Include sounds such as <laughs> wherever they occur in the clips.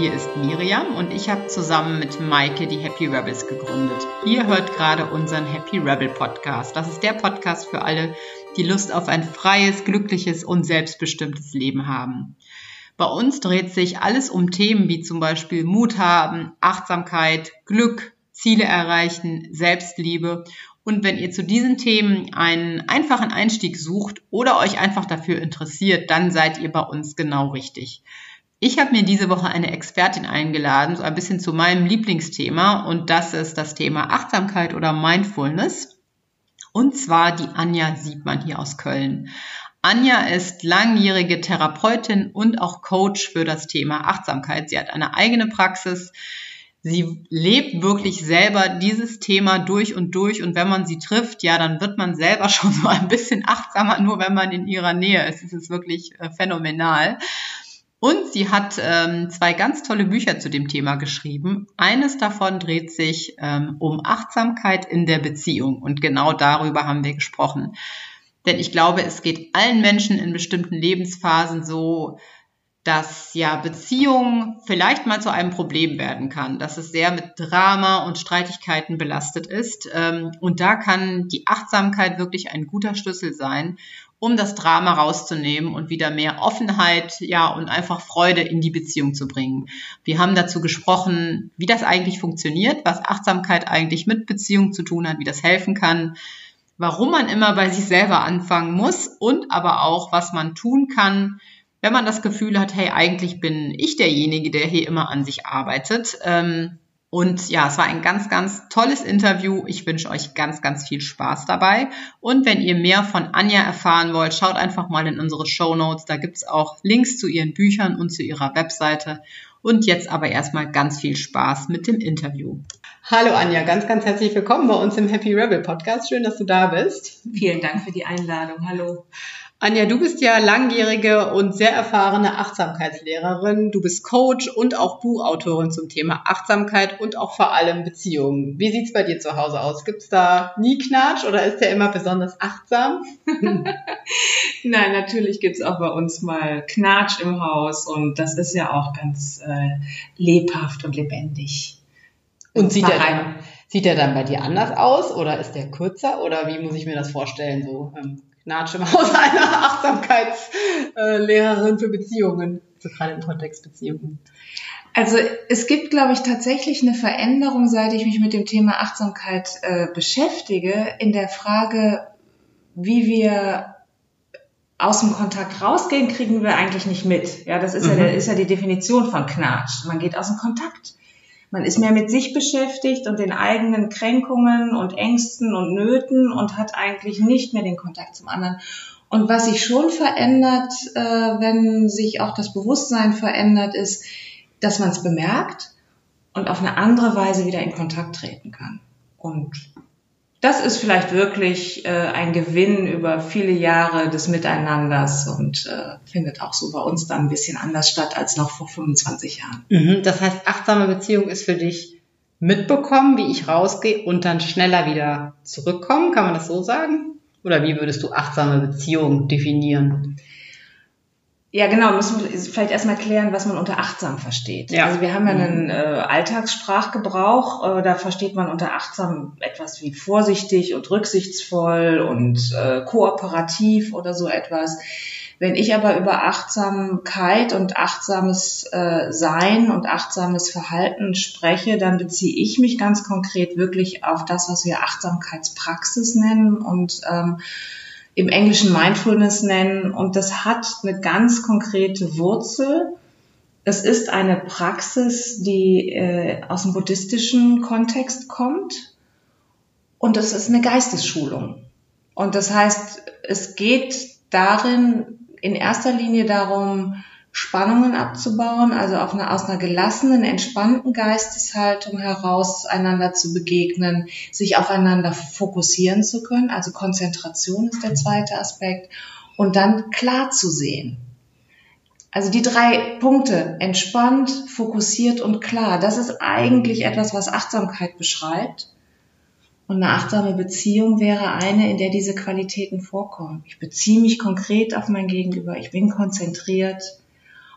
hier ist Miriam und ich habe zusammen mit Maike die Happy Rebels gegründet. Ihr hört gerade unseren Happy Rebel Podcast. Das ist der Podcast für alle, die Lust auf ein freies, glückliches und selbstbestimmtes Leben haben. Bei uns dreht sich alles um Themen wie zum Beispiel Mut haben, Achtsamkeit, Glück, Ziele erreichen, Selbstliebe und wenn ihr zu diesen Themen einen einfachen Einstieg sucht oder euch einfach dafür interessiert, dann seid ihr bei uns genau richtig. Ich habe mir diese Woche eine Expertin eingeladen, so ein bisschen zu meinem Lieblingsthema und das ist das Thema Achtsamkeit oder Mindfulness. Und zwar die Anja Siebmann hier aus Köln. Anja ist langjährige Therapeutin und auch Coach für das Thema Achtsamkeit. Sie hat eine eigene Praxis sie lebt wirklich selber dieses Thema durch und durch. Und wenn man sie trifft, ja, dann wird man selber <laughs> schon so ein bisschen achtsamer, nur wenn man in ihrer Nähe ist. Es ist wirklich äh, phänomenal. Und sie hat ähm, zwei ganz tolle Bücher zu dem Thema geschrieben. Eines davon dreht sich ähm, um Achtsamkeit in der Beziehung. Und genau darüber haben wir gesprochen. Denn ich glaube, es geht allen Menschen in bestimmten Lebensphasen so, dass ja Beziehung vielleicht mal zu einem Problem werden kann, dass es sehr mit Drama und Streitigkeiten belastet ist. Ähm, und da kann die Achtsamkeit wirklich ein guter Schlüssel sein, um das Drama rauszunehmen und wieder mehr Offenheit, ja, und einfach Freude in die Beziehung zu bringen. Wir haben dazu gesprochen, wie das eigentlich funktioniert, was Achtsamkeit eigentlich mit Beziehung zu tun hat, wie das helfen kann, warum man immer bei sich selber anfangen muss und aber auch, was man tun kann, wenn man das Gefühl hat, hey, eigentlich bin ich derjenige, der hier immer an sich arbeitet. Ähm, und ja, es war ein ganz, ganz tolles Interview. Ich wünsche euch ganz, ganz viel Spaß dabei. Und wenn ihr mehr von Anja erfahren wollt, schaut einfach mal in unsere Show Notes. Da gibt's auch Links zu ihren Büchern und zu ihrer Webseite. Und jetzt aber erstmal ganz viel Spaß mit dem Interview. Hallo Anja, ganz, ganz herzlich willkommen bei uns im Happy Rebel Podcast. Schön, dass du da bist. Vielen Dank für die Einladung. Hallo. Anja, du bist ja langjährige und sehr erfahrene Achtsamkeitslehrerin. Du bist Coach und auch Buchautorin zum Thema Achtsamkeit und auch vor allem Beziehungen. Wie sieht's bei dir zu Hause aus? Gibt's da nie Knatsch oder ist der immer besonders achtsam? <laughs> Nein, natürlich gibt's auch bei uns mal Knatsch im Haus und das ist ja auch ganz äh, lebhaft und lebendig. Und sieht er, dann, sieht er dann bei dir anders aus oder ist der kürzer oder wie muss ich mir das vorstellen so? Ähm, Gnatsch im Haus einer <laughs> Achtsamkeitslehrerin für Beziehungen, so gerade im Kontext Beziehungen. Also es gibt, glaube ich, tatsächlich eine Veränderung, seit ich mich mit dem Thema Achtsamkeit äh, beschäftige, in der Frage, wie wir aus dem Kontakt rausgehen, kriegen wir eigentlich nicht mit. Ja, das ist, mhm. ja, ist ja die Definition von Knatsch. Man geht aus dem Kontakt. Man ist mehr mit sich beschäftigt und den eigenen Kränkungen und Ängsten und Nöten und hat eigentlich nicht mehr den Kontakt zum anderen. Und was sich schon verändert, äh, wenn sich auch das Bewusstsein verändert, ist, dass man es bemerkt und auf eine andere Weise wieder in Kontakt treten kann. Und das ist vielleicht wirklich äh, ein Gewinn über viele Jahre des Miteinanders und äh, findet auch so bei uns dann ein bisschen anders statt als noch vor 25 Jahren. Mhm, das heißt, achtsame Beziehung ist für dich mitbekommen, wie ich rausgehe und dann schneller wieder zurückkommen. Kann man das so sagen? Oder wie würdest du achtsame Beziehung definieren? Ja, genau, müssen wir vielleicht erstmal klären, was man unter achtsam versteht. Ja. Also wir haben ja einen mhm. äh, Alltagssprachgebrauch, äh, da versteht man unter achtsam etwas wie vorsichtig und rücksichtsvoll und äh, kooperativ oder so etwas. Wenn ich aber über Achtsamkeit und achtsames äh, Sein und achtsames Verhalten spreche, dann beziehe ich mich ganz konkret wirklich auf das, was wir Achtsamkeitspraxis nennen und ähm, im Englischen Mindfulness nennen. Und das hat eine ganz konkrete Wurzel. Es ist eine Praxis, die äh, aus dem buddhistischen Kontext kommt. Und es ist eine Geistesschulung. Und das heißt, es geht darin in erster Linie darum, Spannungen abzubauen, also auf eine, aus einer gelassenen, entspannten Geisteshaltung heraus einander zu begegnen, sich aufeinander fokussieren zu können. Also Konzentration ist der zweite Aspekt. Und dann klar zu sehen. Also die drei Punkte, entspannt, fokussiert und klar, das ist eigentlich etwas, was Achtsamkeit beschreibt. Und eine achtsame Beziehung wäre eine, in der diese Qualitäten vorkommen. Ich beziehe mich konkret auf mein Gegenüber, ich bin konzentriert,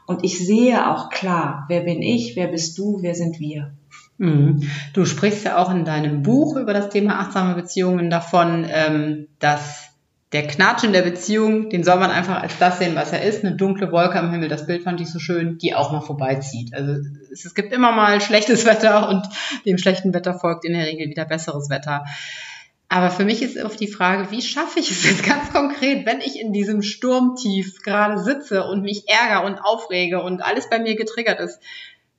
Und ich sehe auch klar, wer bin ich, wer bist du, wer sind wir. Mhm. Du sprichst ja auch in deinem Buch über das Thema achtsame Beziehungen davon, ähm, dass der Knatsch in der Beziehung, den soll man einfach als das sehen, was er ist, eine dunkle Wolke am Himmel, das Bild fand ich so schön, die auch mal vorbeizieht. Also es, es gibt immer mal schlechtes Wetter und dem schlechten Wetter folgt in der Regel wieder besseres Wetter. Aber für mich ist oft die Frage, wie schaffe ich es jetzt ganz konkret, wenn ich in diesem Sturmtief gerade sitze und mich ärgere und aufrege und alles bei mir getriggert ist,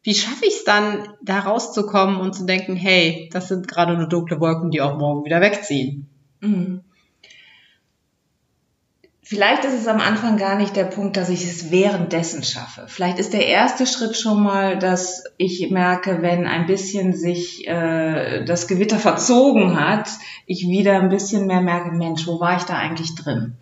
wie schaffe ich es dann, da rauszukommen und zu denken, hey, das sind gerade nur dunkle Wolken, die auch morgen wieder wegziehen? Mhm. Vielleicht ist es am Anfang gar nicht der Punkt, dass ich es währenddessen schaffe. Vielleicht ist der erste Schritt schon mal, dass ich merke, wenn ein bisschen sich äh, das Gewitter verzogen hat, ich wieder ein bisschen mehr merke, Mensch, wo war ich da eigentlich drin?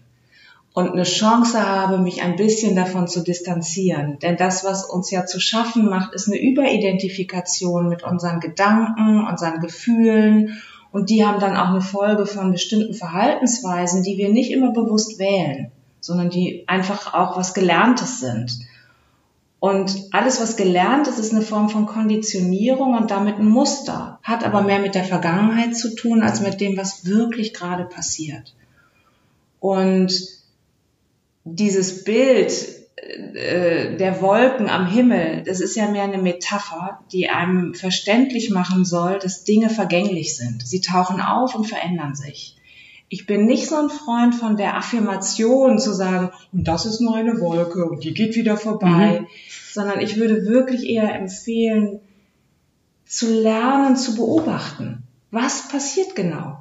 Und eine Chance habe, mich ein bisschen davon zu distanzieren. Denn das, was uns ja zu schaffen macht, ist eine Überidentifikation mit unseren Gedanken, unseren Gefühlen und die haben dann auch eine Folge von bestimmten Verhaltensweisen, die wir nicht immer bewusst wählen, sondern die einfach auch was Gelerntes sind. Und alles, was gelernt ist, ist eine Form von Konditionierung und damit ein Muster, hat aber mehr mit der Vergangenheit zu tun, als mit dem, was wirklich gerade passiert. Und dieses Bild, äh, der Wolken am Himmel, das ist ja mehr eine Metapher, die einem verständlich machen soll, dass Dinge vergänglich sind. Sie tauchen auf und verändern sich. Ich bin nicht so ein Freund von der Affirmation zu sagen, und das ist nur eine Wolke und die geht wieder vorbei, mhm. sondern ich würde wirklich eher empfehlen, zu lernen, zu beobachten. Was passiert genau?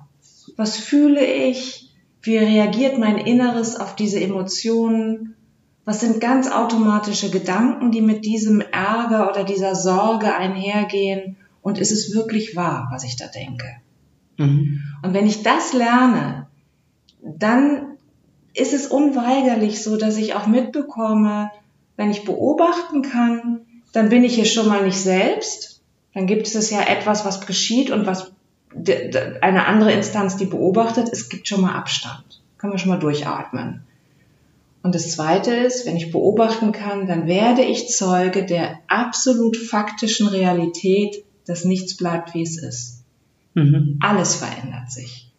Was fühle ich? Wie reagiert mein Inneres auf diese Emotionen? Was sind ganz automatische Gedanken, die mit diesem Ärger oder dieser Sorge einhergehen? Und ist es wirklich wahr, was ich da denke? Mhm. Und wenn ich das lerne, dann ist es unweigerlich so, dass ich auch mitbekomme, wenn ich beobachten kann, dann bin ich hier schon mal nicht selbst. Dann gibt es ja etwas, was geschieht und was eine andere Instanz, die beobachtet. Es gibt schon mal Abstand. Können wir schon mal durchatmen. Und das Zweite ist, wenn ich beobachten kann, dann werde ich Zeuge der absolut faktischen Realität, dass nichts bleibt, wie es ist. Mhm. Alles verändert sich.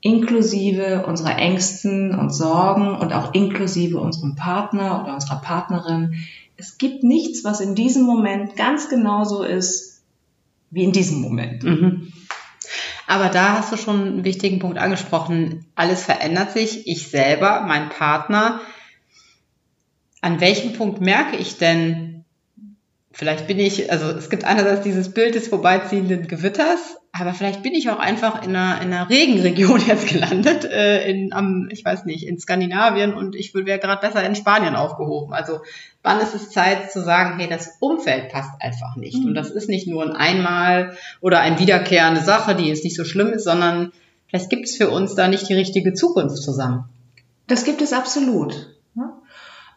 Inklusive unserer Ängsten und Sorgen und auch inklusive unserem Partner oder unserer Partnerin. Es gibt nichts, was in diesem Moment ganz genauso ist wie in diesem Moment. Mhm. Aber da hast du schon einen wichtigen Punkt angesprochen. Alles verändert sich. Ich selber, mein Partner. An welchem Punkt merke ich denn, vielleicht bin ich, also es gibt einerseits dieses Bild des vorbeiziehenden Gewitters, aber vielleicht bin ich auch einfach in einer, in einer Regenregion <laughs> jetzt gelandet, äh, in, am, ich weiß nicht, in Skandinavien und ich wäre gerade besser in Spanien aufgehoben. Also wann ist es Zeit zu sagen, hey, das Umfeld passt einfach nicht. Mhm. Und das ist nicht nur ein Einmal oder ein wiederkehrende Sache, die jetzt nicht so schlimm ist, sondern vielleicht gibt es für uns da nicht die richtige Zukunft zusammen. Das gibt es absolut.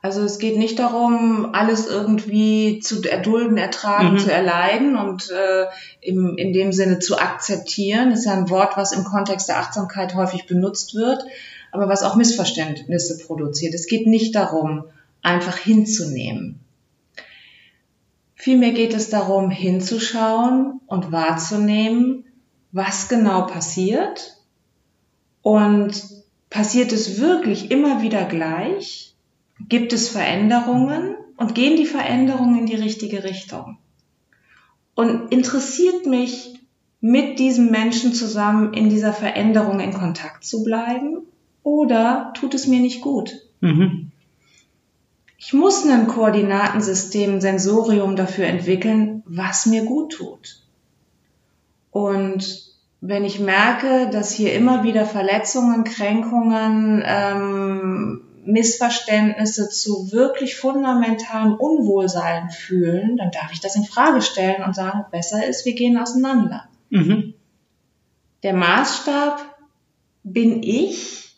Also es geht nicht darum, alles irgendwie zu erdulden, ertragen, mhm. zu erleiden und äh, im, in dem Sinne zu akzeptieren. Das ist ja ein Wort, was im Kontext der Achtsamkeit häufig benutzt wird, aber was auch Missverständnisse produziert. Es geht nicht darum, einfach hinzunehmen. Vielmehr geht es darum, hinzuschauen und wahrzunehmen, was genau passiert und passiert es wirklich immer wieder gleich Gibt es Veränderungen und gehen die Veränderungen in die richtige Richtung? Und interessiert mich, mit diesem Menschen zusammen in dieser Veränderung in Kontakt zu bleiben? Oder tut es mir nicht gut? Mhm. Ich muss ein Koordinatensystem, ein Sensorium dafür entwickeln, was mir gut tut. Und wenn ich merke, dass hier immer wieder Verletzungen, Kränkungen, ähm, Missverständnisse zu wirklich fundamentalem Unwohlsein fühlen, dann darf ich das in Frage stellen und sagen, besser ist, wir gehen auseinander. Mhm. Der Maßstab bin ich,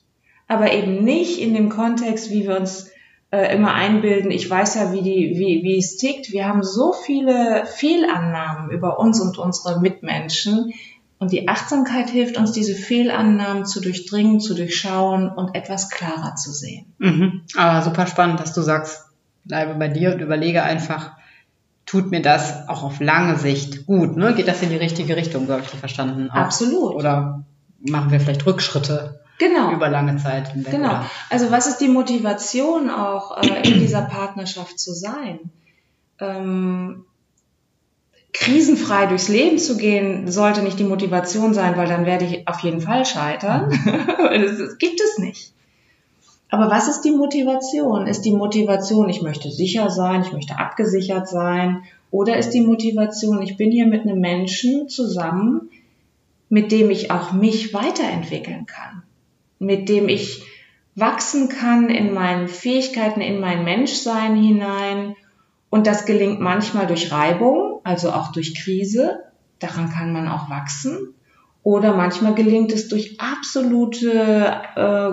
aber eben nicht in dem Kontext, wie wir uns äh, immer einbilden. Ich weiß ja, wie, die, wie, wie es tickt. Wir haben so viele Fehlannahmen über uns und unsere Mitmenschen, und die Achtsamkeit hilft uns, diese Fehlannahmen zu durchdringen, zu durchschauen und etwas klarer zu sehen. Mhm. Aber super spannend, dass du sagst, bleibe bei dir und überlege einfach, tut mir das auch auf lange Sicht gut? Ne? Geht das in die richtige Richtung, so habe ich verstanden? Auch? Absolut. Oder machen wir vielleicht Rückschritte? Genau. Über lange Zeit hinweg. Genau. Oder? Also was ist die Motivation auch äh, in dieser Partnerschaft zu sein? Ähm, krisenfrei durchs Leben zu gehen, sollte nicht die Motivation sein, weil dann werde ich auf jeden Fall scheitern. <laughs> das, gibt es nicht. Aber was ist die Motivation? Ist die Motivation, ich möchte sicher sein, ich möchte abgesichert sein? Oder ist die Motivation, ich bin hier mit einem Menschen zusammen, mit dem ich auch mich weiterentwickeln kann? Mit dem ich wachsen kann in meinen Fähigkeiten, in mein Menschsein hinein. Und das gelingt manchmal durch Reibung, also auch durch Krise. Daran kann man auch wachsen. Oder manchmal gelingt es durch absolute äh,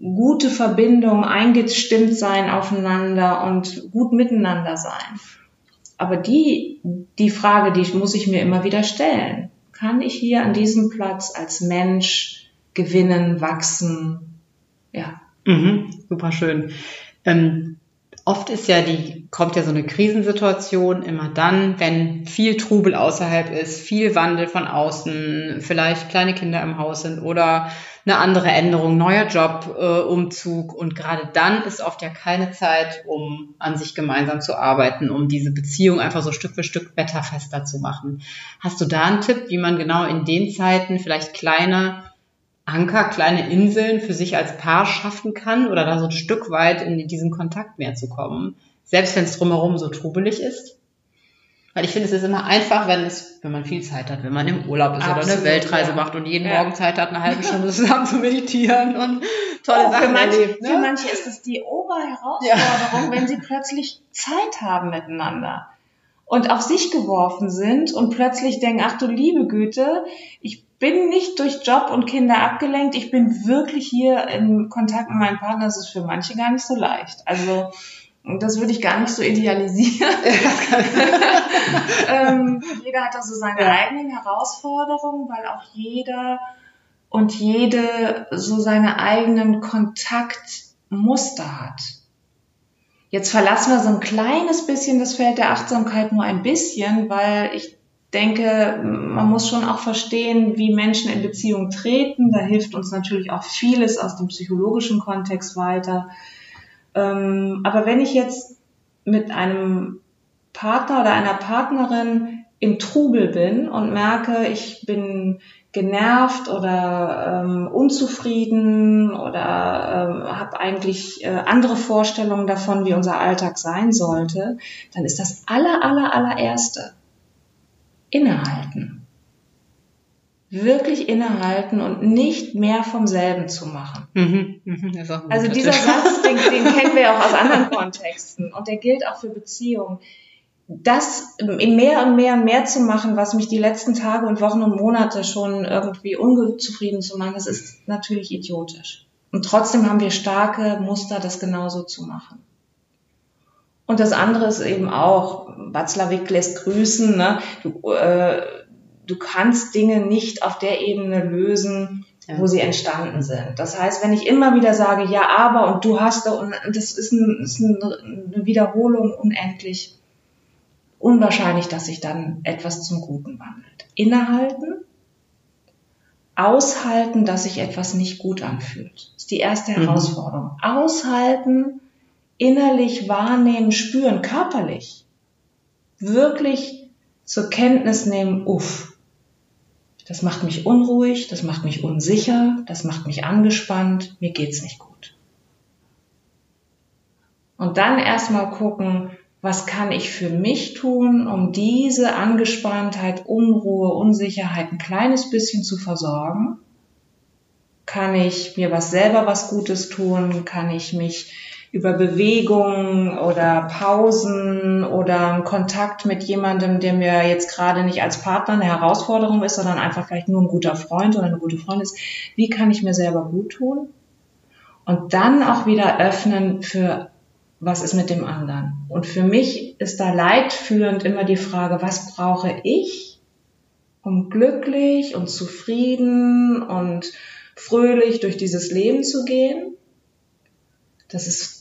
gute Verbindung, eingestimmt sein aufeinander und gut miteinander sein. Aber die, die Frage, die muss ich mir immer wieder stellen. Kann ich hier an diesem Platz als Mensch gewinnen, wachsen? Ja. Mhm, super schön. Ähm, oft ist ja die, kommt ja so eine Krisensituation immer dann, wenn viel Trubel außerhalb ist, viel Wandel von außen, vielleicht kleine Kinder im Haus sind oder eine andere Änderung, neuer Job, äh, Umzug. Und gerade dann ist oft ja keine Zeit, um an sich gemeinsam zu arbeiten, um diese Beziehung einfach so Stück für Stück wetterfester zu machen. Hast du da einen Tipp, wie man genau in den Zeiten vielleicht kleine Anker, kleine Inseln für sich als Paar schaffen kann oder da so ein Stück weit in diesen Kontakt mehr zu kommen, selbst wenn es drumherum so trubelig ist? Weil ich finde, es ist immer einfach, wenn es, wenn man viel Zeit hat, wenn man im Urlaub ist Absolut, oder eine Weltreise ja. macht und jeden ja. Morgen Zeit hat, eine halbe Stunde zusammen zu meditieren und tolle oh, Sachen für manche, erlebt. Ne? Für manche ist es die Oberherausforderung, ja. wenn sie plötzlich Zeit haben miteinander und auf sich geworfen sind und plötzlich denken, ach du liebe Güte, ich bin nicht durch Job und Kinder abgelenkt. Ich bin wirklich hier in Kontakt mit meinem Partner. Das ist für manche gar nicht so leicht. Also, das würde ich gar nicht so idealisieren. <laughs> ähm, jeder hat da so seine eigenen Herausforderungen, weil auch jeder und jede so seine eigenen Kontaktmuster hat. Jetzt verlassen wir so ein kleines bisschen das Feld der Achtsamkeit nur ein bisschen, weil ich denke, man muss schon auch verstehen, wie Menschen in Beziehung treten. Da hilft uns natürlich auch vieles aus dem psychologischen Kontext weiter. Ähm, aber wenn ich jetzt mit einem Partner oder einer Partnerin im Trubel bin und merke, ich bin genervt oder ähm, unzufrieden oder ähm, habe eigentlich äh, andere Vorstellungen davon, wie unser Alltag sein sollte, dann ist das aller, aller, allererste, innehalten. Wirklich innehalten und nicht mehr vom selben zu machen. Mhm, mhm, also dieser Satz, den, den <laughs> kennen wir auch aus anderen Kontexten und der gilt auch für Beziehungen. Das mehr und mehr und mehr zu machen, was mich die letzten Tage und Wochen und Monate schon irgendwie unzufrieden zu machen, das ist natürlich idiotisch. Und trotzdem haben wir starke Muster, das genauso zu machen. Und das andere ist eben auch, Watzlawick lässt grüßen, ne? du, äh, du kannst Dinge nicht auf der Ebene lösen, ja. wo sie entstanden sind. Das heißt, wenn ich immer wieder sage, ja, aber und du hast da, und das ist, ein, ist eine Wiederholung unendlich unwahrscheinlich, dass sich dann etwas zum Guten wandelt. Innehalten, aushalten, dass sich etwas nicht gut anfühlt. Das ist die erste mhm. Herausforderung. Aushalten, innerlich wahrnehmen, spüren, körperlich, wirklich zur Kenntnis nehmen, uff, das macht mich unruhig, das macht mich unsicher, das macht mich angespannt, mir geht's nicht gut. Und dann erstmal gucken, was kann ich für mich tun, um diese Angespanntheit, Unruhe, Unsicherheit ein kleines bisschen zu versorgen? Kann ich mir was selber was Gutes tun? Kann ich mich über Bewegung oder Pausen oder Kontakt mit jemandem, der mir jetzt gerade nicht als Partner eine Herausforderung ist, sondern einfach vielleicht nur ein guter Freund oder eine gute Freundin ist, wie kann ich mir selber gut tun? Und dann auch wieder öffnen für was ist mit dem anderen. Und für mich ist da leitführend immer die Frage, was brauche ich, um glücklich und zufrieden und fröhlich durch dieses Leben zu gehen? Das ist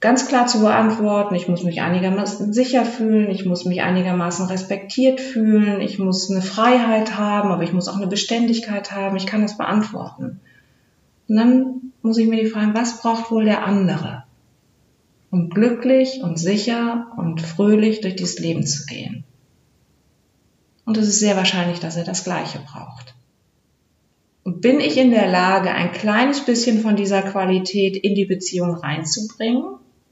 ganz klar zu beantworten. Ich muss mich einigermaßen sicher fühlen, ich muss mich einigermaßen respektiert fühlen, ich muss eine Freiheit haben, aber ich muss auch eine Beständigkeit haben. Ich kann das beantworten. Und dann muss ich mir die fragen, was braucht wohl der andere, um glücklich und sicher und fröhlich durch dieses Leben zu gehen? Und es ist sehr wahrscheinlich, dass er das Gleiche braucht. Bin ich in der Lage, ein kleines bisschen von dieser Qualität in die Beziehung reinzubringen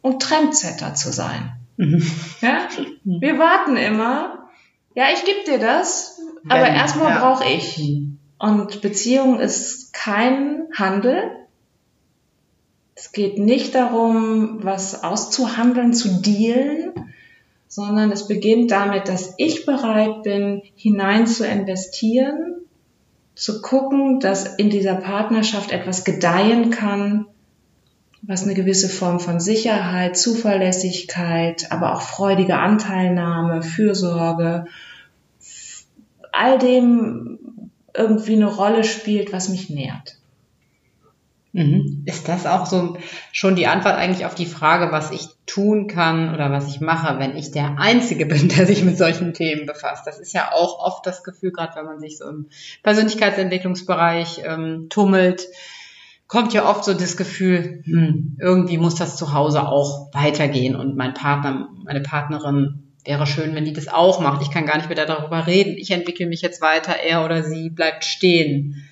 und Trendsetter zu sein? Mhm. Ja? Mhm. Wir warten immer. Ja, ich gebe dir das, aber Wenn, erstmal ja. brauche ich. Mhm. Und Beziehung ist kein Handel. Es geht nicht darum, was auszuhandeln, zu dealen, sondern es beginnt damit, dass ich bereit bin, hinein zu investieren zu gucken, dass in dieser Partnerschaft etwas gedeihen kann, was eine gewisse Form von Sicherheit, Zuverlässigkeit, aber auch freudige Anteilnahme, Fürsorge, all dem irgendwie eine Rolle spielt, was mich nährt. Mhm. Ist das auch so schon die Antwort eigentlich auf die Frage, was ich tun kann oder was ich mache, wenn ich der Einzige <laughs> bin, der sich mit solchen Themen befasst? Das ist ja auch oft das Gefühl, gerade wenn man sich so im Persönlichkeitsentwicklungsbereich ähm, tummelt, kommt ja oft so das Gefühl, hm, irgendwie muss das zu Hause auch weitergehen und mein Partner, meine Partnerin wäre schön, wenn die das auch macht. Ich kann gar nicht mehr darüber reden. Ich entwickle mich jetzt weiter, er oder sie bleibt stehen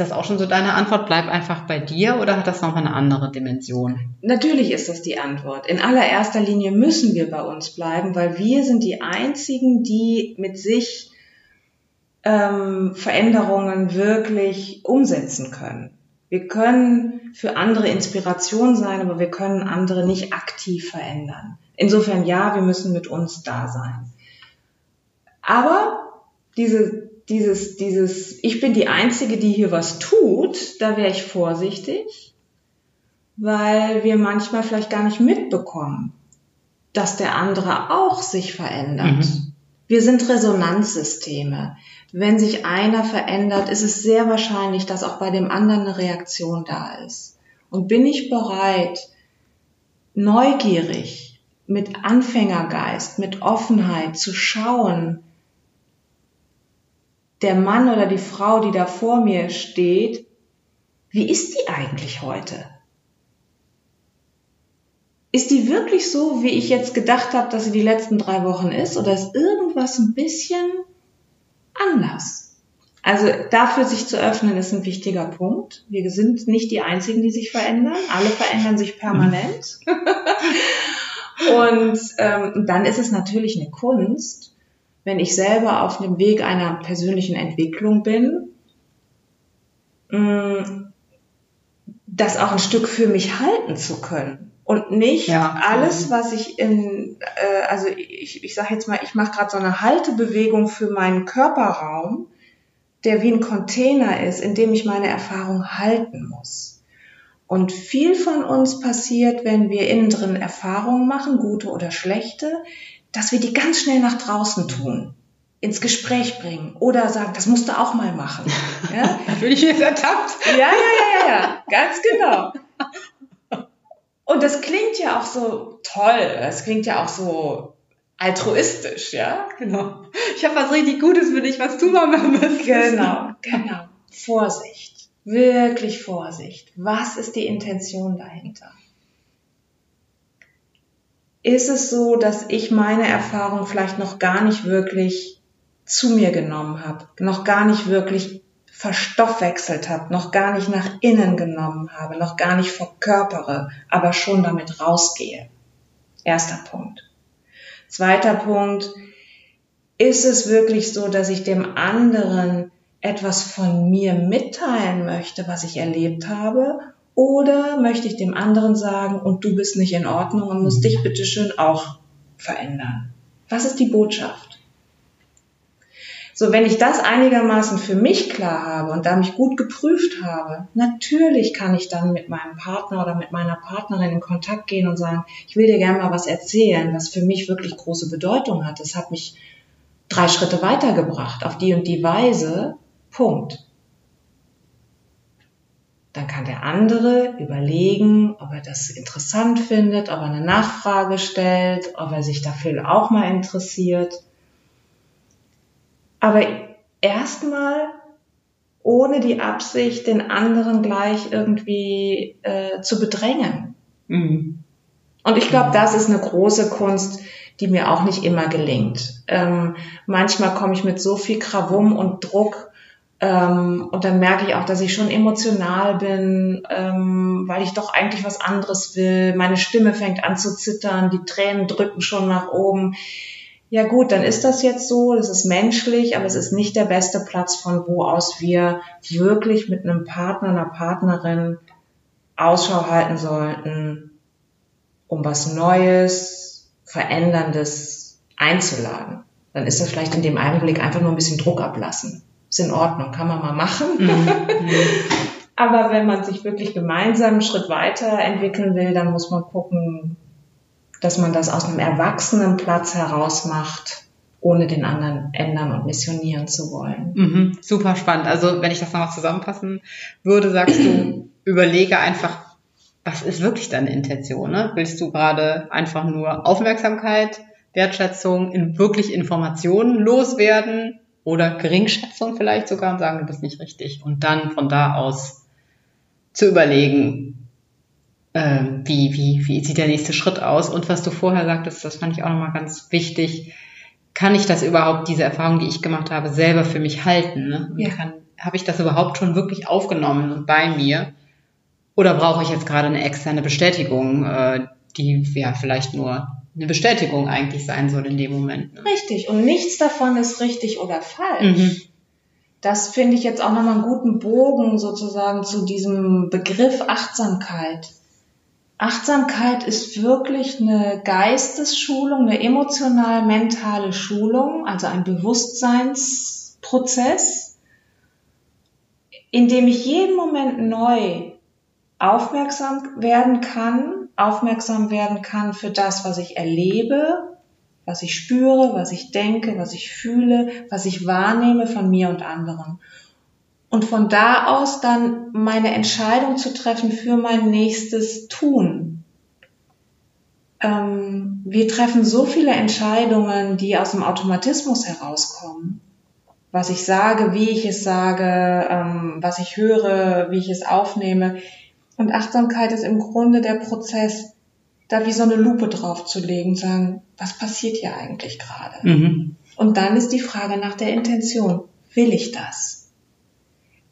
das auch schon so deine Antwort? Bleib einfach bei dir oder hat das noch eine andere Dimension? Natürlich ist das die Antwort. In allererster Linie müssen wir bei uns bleiben, weil wir sind die Einzigen, die mit sich ähm, Veränderungen wirklich umsetzen können. Wir können für andere Inspiration sein, aber wir können andere nicht aktiv verändern. Insofern ja, wir müssen mit uns da sein. Aber diese dieses, dieses, ich bin die Einzige, die hier was tut, da wäre ich vorsichtig, weil wir manchmal vielleicht gar nicht mitbekommen, dass der andere auch sich verändert. Mhm. Wir sind Resonanzsysteme. Wenn sich einer verändert, ist es sehr wahrscheinlich, dass auch bei dem anderen eine Reaktion da ist. Und bin ich bereit, neugierig, mit Anfängergeist, mit Offenheit zu schauen, der Mann oder die Frau, die da vor mir steht, wie ist die eigentlich heute? Ist die wirklich so, wie ich jetzt gedacht habe, dass sie die letzten drei Wochen ist? Oder ist irgendwas ein bisschen anders? Also dafür sich zu öffnen, ist ein wichtiger Punkt. Wir sind nicht die Einzigen, die sich verändern. Alle verändern sich permanent. <laughs> Und ähm, dann ist es natürlich eine Kunst, wenn ich selber auf dem Weg einer persönlichen Entwicklung bin, mm, das auch ein Stück für mich halten zu können und nicht ja. alles, was ich in, äh, also ich, ich sage jetzt mal, ich mache gerade so eine Haltebewegung für meinen Körperraum, der wie ein Container ist, in dem ich meine Erfahrung halten muss. Und viel von uns passiert, wenn wir innen drin Erfahrungen machen, gute oder schlechte, dass wir die ganz schnell nach draußen tun, ins Gespräch bringen oder sagen, das musst du auch mal machen. <laughs> Ja? Bin ich jetzt ertappt? Ja, ja, ja, ja, ja, ganz genau. Und das klingt ja auch so toll, das klingt ja auch so altruistisch, ja? Genau. Ich habe was richtig Gutes für dich, was du mal machen müsstest. Genau, genau. Vorsicht. Wirklich Vorsicht. Was ist die Intention dahinter? Ist es so, dass ich meine Erfahrung vielleicht noch gar nicht wirklich zu mir genommen habe, noch gar nicht wirklich verstoffwechselt habe, noch gar nicht nach innen genommen habe, noch gar nicht verkörpere, aber schon damit rausgehe. Erster Punkt. Zweiter Punkt, ist es wirklich so, dass ich dem anderen etwas von mir mitteilen möchte, was ich erlebt habe, oder möchte ich dem anderen sagen, und du bist nicht in Ordnung und musst dich bitteschön auch verändern? Was ist die Botschaft? So, wenn ich das einigermaßen für mich klar habe und da mich gut geprüft habe, natürlich kann ich dann mit meinem Partner oder mit meiner Partnerin in Kontakt gehen und sagen, ich will dir gerne mal was erzählen, was für mich wirklich große Bedeutung hat. Das hat mich drei Schritte weitergebracht auf die und die Weise. Punkt. Dann kann der andere überlegen, ob er das interessant findet, ob er eine Nachfrage stellt, ob er sich dafür auch mal interessiert. Aber erstmal ohne die Absicht, den anderen gleich irgendwie äh, zu bedrängen. Mhm. Und ich glaube, das ist eine große Kunst, die mir auch nicht immer gelingt. Ähm, manchmal komme ich mit so viel Krawum und Druck ähm, und dann merke ich auch, dass ich schon emotional bin, ähm, weil ich doch eigentlich was anderes will. Meine Stimme fängt an zu zittern, die Tränen drücken schon nach oben. Ja gut, dann ist das jetzt so, das ist menschlich, aber es ist nicht der beste Platz, von wo aus wir wirklich mit einem Partner, einer Partnerin Ausschau halten sollten, um was Neues, Veränderndes einzuladen. Dann ist das vielleicht in dem Augenblick einfach nur ein bisschen Druck ablassen ist in Ordnung, kann man mal machen. <laughs> Mhm. Aber wenn man sich wirklich gemeinsam einen Schritt weiter entwickeln will, dann muss man gucken, dass man das aus einem erwachsenen Platz heraus macht, ohne den anderen ändern und missionieren zu wollen. Mhm, super spannend. Also wenn ich das nochmal zusammenfassen würde, sagst du, <clears throat> überlege einfach, was ist wirklich deine Intention? Ne? Willst du gerade einfach nur Aufmerksamkeit, Wertschätzung, in wirklich Informationen loswerden? Oder Geringschätzung vielleicht sogar und sagen, du bist nicht richtig. Und dann von da aus zu überlegen, äh, wie, wie, wie sieht der nächste Schritt aus? Und was du vorher sagtest, das fand ich auch nochmal ganz wichtig. Kann ich das überhaupt, diese Erfahrung, die ich gemacht habe, selber für mich halten? Ne? Ja. Habe ich das überhaupt schon wirklich aufgenommen und bei mir? Oder brauche ich jetzt gerade eine externe Bestätigung, äh, die ja vielleicht nur eine Bestätigung eigentlich sein soll in dem Moment. Ne? Richtig. Und nichts davon ist richtig oder falsch. Mhm. Das finde ich jetzt auch nochmal einen guten Bogen sozusagen zu diesem Begriff Achtsamkeit. Achtsamkeit ist wirklich eine Geistesschulung, eine emotional-mentale Schulung, also ein Bewusstseinsprozess, in dem ich jeden Moment neu aufmerksam werden kann aufmerksam werden kann für das, was ich erlebe, was ich spüre, was ich denke, was ich fühle, was ich wahrnehme von mir und anderen. Und von da aus dann meine Entscheidung zu treffen für mein nächstes Tun. Ähm, wir treffen so viele Entscheidungen, die aus dem Automatismus herauskommen. Was ich sage, wie ich es sage, ähm, was ich höre, wie ich es aufnehme. Und Achtsamkeit ist im Grunde der Prozess, da wie so eine Lupe drauf zu legen, sagen, was passiert hier eigentlich gerade? Mhm. Und dann ist die Frage nach der Intention. Will ich das?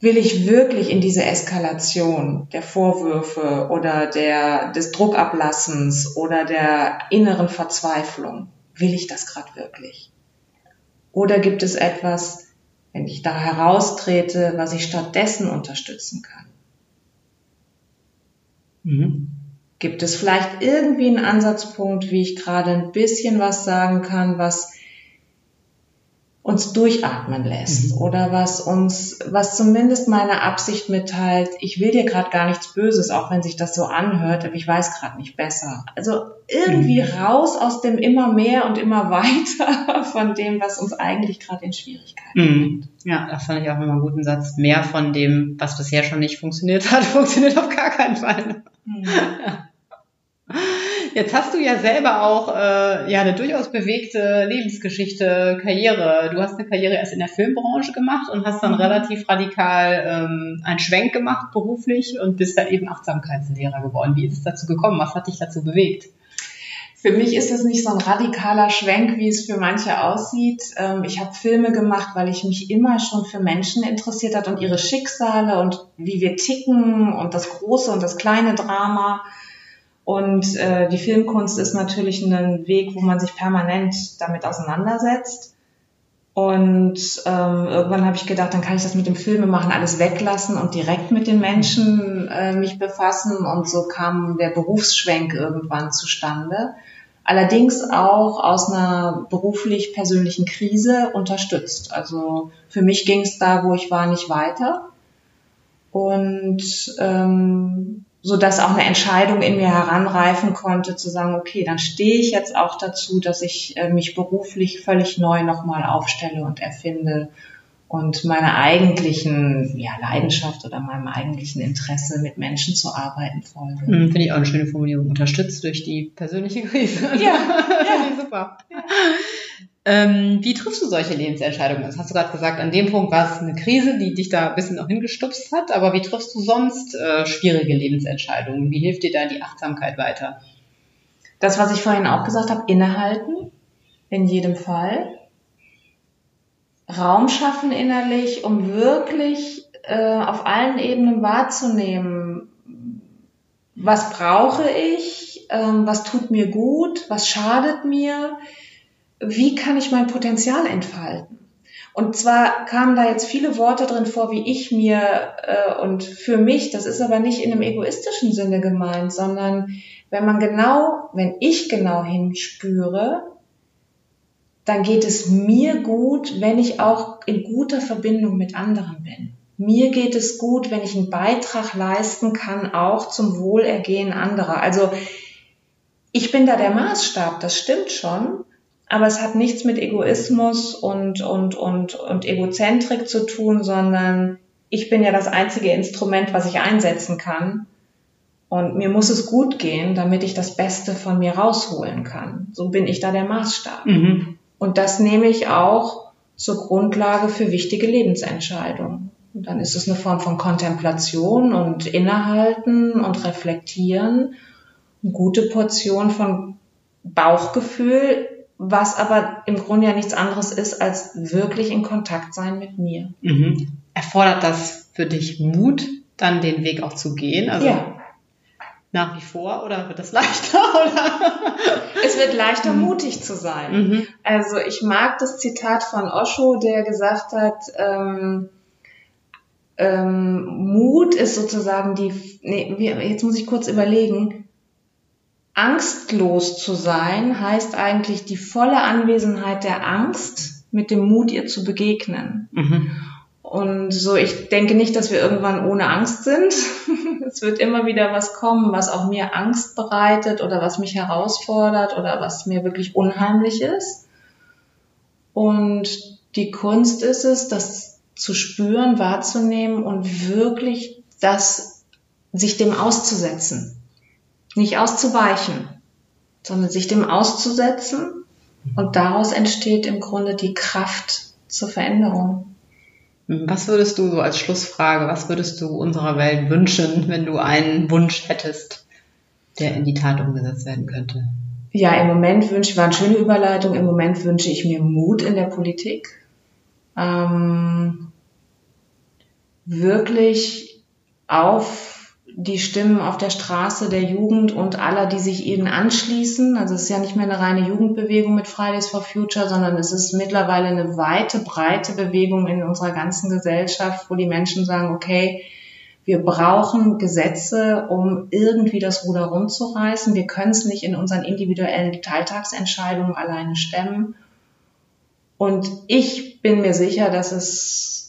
Will ich wirklich in diese Eskalation der Vorwürfe oder der, des Druckablassens oder der inneren Verzweiflung? Will ich das gerade wirklich? Oder gibt es etwas, wenn ich da heraustrete, was ich stattdessen unterstützen kann? Mhm. Gibt es vielleicht irgendwie einen Ansatzpunkt, wie ich gerade ein bisschen was sagen kann, was uns durchatmen lässt mhm. oder was uns, was zumindest meine Absicht mitteilt, ich will dir gerade gar nichts Böses, auch wenn sich das so anhört, aber ich weiß gerade nicht besser. Also irgendwie mhm. raus aus dem immer mehr und immer weiter <laughs> von dem, was uns eigentlich gerade in Schwierigkeiten mhm. bringt. Ja, das fand ich auch immer einen guten Satz. Mehr von dem, was bisher schon nicht funktioniert hat, <laughs> funktioniert auf gar keinen Fall. Mhm. <laughs> Jetzt hast du ja selber auch äh, ja eine durchaus bewegte Lebensgeschichte, Karriere. Du hast eine Karriere erst in der Filmbranche gemacht und hast dann mhm. relativ radikal ähm, einen Schwenk gemacht beruflich und bist dann eben Achtsamkeitslehrer geworden. Wie ist es dazu gekommen? Was hat dich dazu bewegt? Für mich ist es nicht so ein radikaler Schwenk, wie es für manche aussieht. Ähm, ich habe Filme gemacht, weil ich mich immer schon für Menschen interessiert hat und ihre Schicksale und wie wir ticken und das große und das kleine Drama. Und äh, die Filmkunst ist natürlich ein Weg, wo man sich permanent damit auseinandersetzt. Und ähm, irgendwann habe ich gedacht, dann kann ich das mit dem Filmemachen alles weglassen und direkt mit den Menschen äh, mich befassen. Und so kam der Berufsschwenk irgendwann zustande. Allerdings auch aus einer beruflich persönlichen Krise unterstützt. Also für mich ging es da, wo ich war, nicht weiter. Und ähm, so dass auch eine Entscheidung in mir heranreifen konnte, zu sagen, okay, dann stehe ich jetzt auch dazu, dass ich äh, mich beruflich völlig neu nochmal aufstelle und erfinde und meiner eigentlichen ja, Leidenschaft oder meinem eigentlichen Interesse, mit Menschen zu arbeiten, folge. Mhm, Finde ich auch eine schöne Formulierung. Unterstützt durch die persönliche Krise. Ja, <laughs> ja. super. Ja. Ähm, wie triffst du solche Lebensentscheidungen? Das hast du gerade gesagt, an dem Punkt war es eine Krise, die dich da ein bisschen auch hingestupst hat. Aber wie triffst du sonst äh, schwierige Lebensentscheidungen? Wie hilft dir da die Achtsamkeit weiter? Das, was ich vorhin auch gesagt habe, innehalten, in jedem Fall. Raum schaffen innerlich, um wirklich äh, auf allen Ebenen wahrzunehmen, was brauche ich, ähm, was tut mir gut, was schadet mir, wie kann ich mein Potenzial entfalten. Und zwar kamen da jetzt viele Worte drin vor, wie ich mir äh, und für mich, das ist aber nicht in einem egoistischen Sinne gemeint, sondern wenn man genau, wenn ich genau hinspüre, dann geht es mir gut, wenn ich auch in guter Verbindung mit anderen bin. Mir geht es gut, wenn ich einen Beitrag leisten kann, auch zum Wohlergehen anderer. Also ich bin da der Maßstab, das stimmt schon, aber es hat nichts mit Egoismus und, und, und, und Egozentrik zu tun, sondern ich bin ja das einzige Instrument, was ich einsetzen kann. Und mir muss es gut gehen, damit ich das Beste von mir rausholen kann. So bin ich da der Maßstab. Mhm. Und das nehme ich auch zur Grundlage für wichtige Lebensentscheidungen. Und dann ist es eine Form von Kontemplation und Innehalten und Reflektieren. Eine gute Portion von Bauchgefühl, was aber im Grunde ja nichts anderes ist, als wirklich in Kontakt sein mit mir. Mhm. Erfordert das für dich Mut, dann den Weg auch zu gehen? Also ja nach wie vor oder wird das <laughs> leichter? Oder? Es wird leichter, mhm. mutig zu sein. Mhm. Also ich mag das Zitat von Osho, der gesagt hat, ähm, ähm, Mut ist sozusagen die, nee, jetzt muss ich kurz überlegen, angstlos zu sein heißt eigentlich die volle Anwesenheit der Angst mit dem Mut ihr zu begegnen. Mhm. Und so, ich denke nicht, dass wir irgendwann ohne Angst sind. <laughs> es wird immer wieder was kommen, was auch mir Angst bereitet oder was mich herausfordert oder was mir wirklich unheimlich ist. Und die Kunst ist es, das zu spüren, wahrzunehmen und wirklich das, sich dem auszusetzen. Nicht auszuweichen, sondern sich dem auszusetzen und daraus entsteht im Grunde die Kraft zur Veränderung. Was würdest du so als Schlussfrage, was würdest du unserer Welt wünschen, wenn du einen Wunsch hättest, der in die Tat umgesetzt werden könnte? Ja, im Moment wünsche ich, war eine schöne Überleitung, im Moment wünsche ich mir Mut in der Politik. Ähm, wirklich auf die Stimmen auf der Straße der Jugend und aller, die sich ihnen anschließen. Also es ist ja nicht mehr eine reine Jugendbewegung mit Fridays for Future, sondern es ist mittlerweile eine weite, breite Bewegung in unserer ganzen Gesellschaft, wo die Menschen sagen, okay, wir brauchen Gesetze, um irgendwie das Ruder rumzureißen. Wir können es nicht in unseren individuellen Teiltagsentscheidungen alleine stemmen. Und ich bin mir sicher, dass es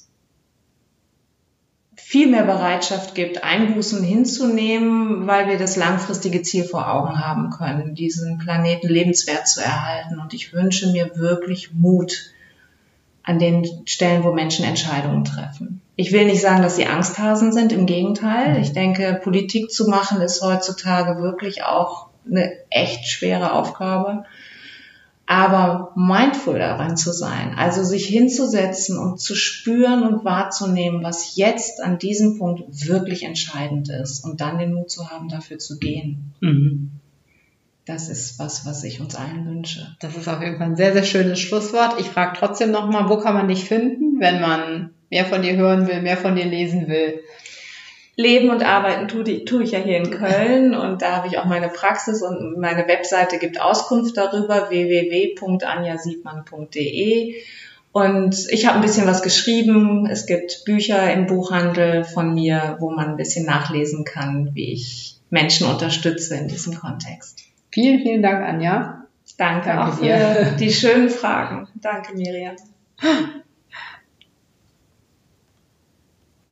viel mehr Bereitschaft gibt, Einbußen hinzunehmen, weil wir das langfristige Ziel vor Augen haben können, diesen Planeten lebenswert zu erhalten. Und ich wünsche mir wirklich Mut an den Stellen, wo Menschen Entscheidungen treffen. Ich will nicht sagen, dass sie Angsthasen sind, im Gegenteil. Ich denke, Politik zu machen ist heutzutage wirklich auch eine echt schwere Aufgabe aber mindful daran zu sein, also sich hinzusetzen und zu spüren und wahrzunehmen, was jetzt an diesem Punkt wirklich entscheidend ist und dann den Mut zu haben, dafür zu gehen. Mhm. Das ist was, was ich uns allen wünsche. Das ist auf jeden Fall ein sehr, sehr schönes Schlusswort. Ich frage trotzdem nochmal, wo kann man dich finden, wenn man mehr von dir hören will, mehr von dir lesen will? Leben und Arbeiten tue, tue ich ja hier in Köln und da habe ich auch meine Praxis und meine Webseite gibt Auskunft darüber, www.anjasiebmann.de. Und ich habe ein bisschen was geschrieben. Es gibt Bücher im Buchhandel von mir, wo man ein bisschen nachlesen kann, wie ich Menschen unterstütze in diesem Kontext. Vielen, vielen Dank, Anja. Danke, Danke auch dir. für die schönen Fragen. Danke, Miriam. <laughs>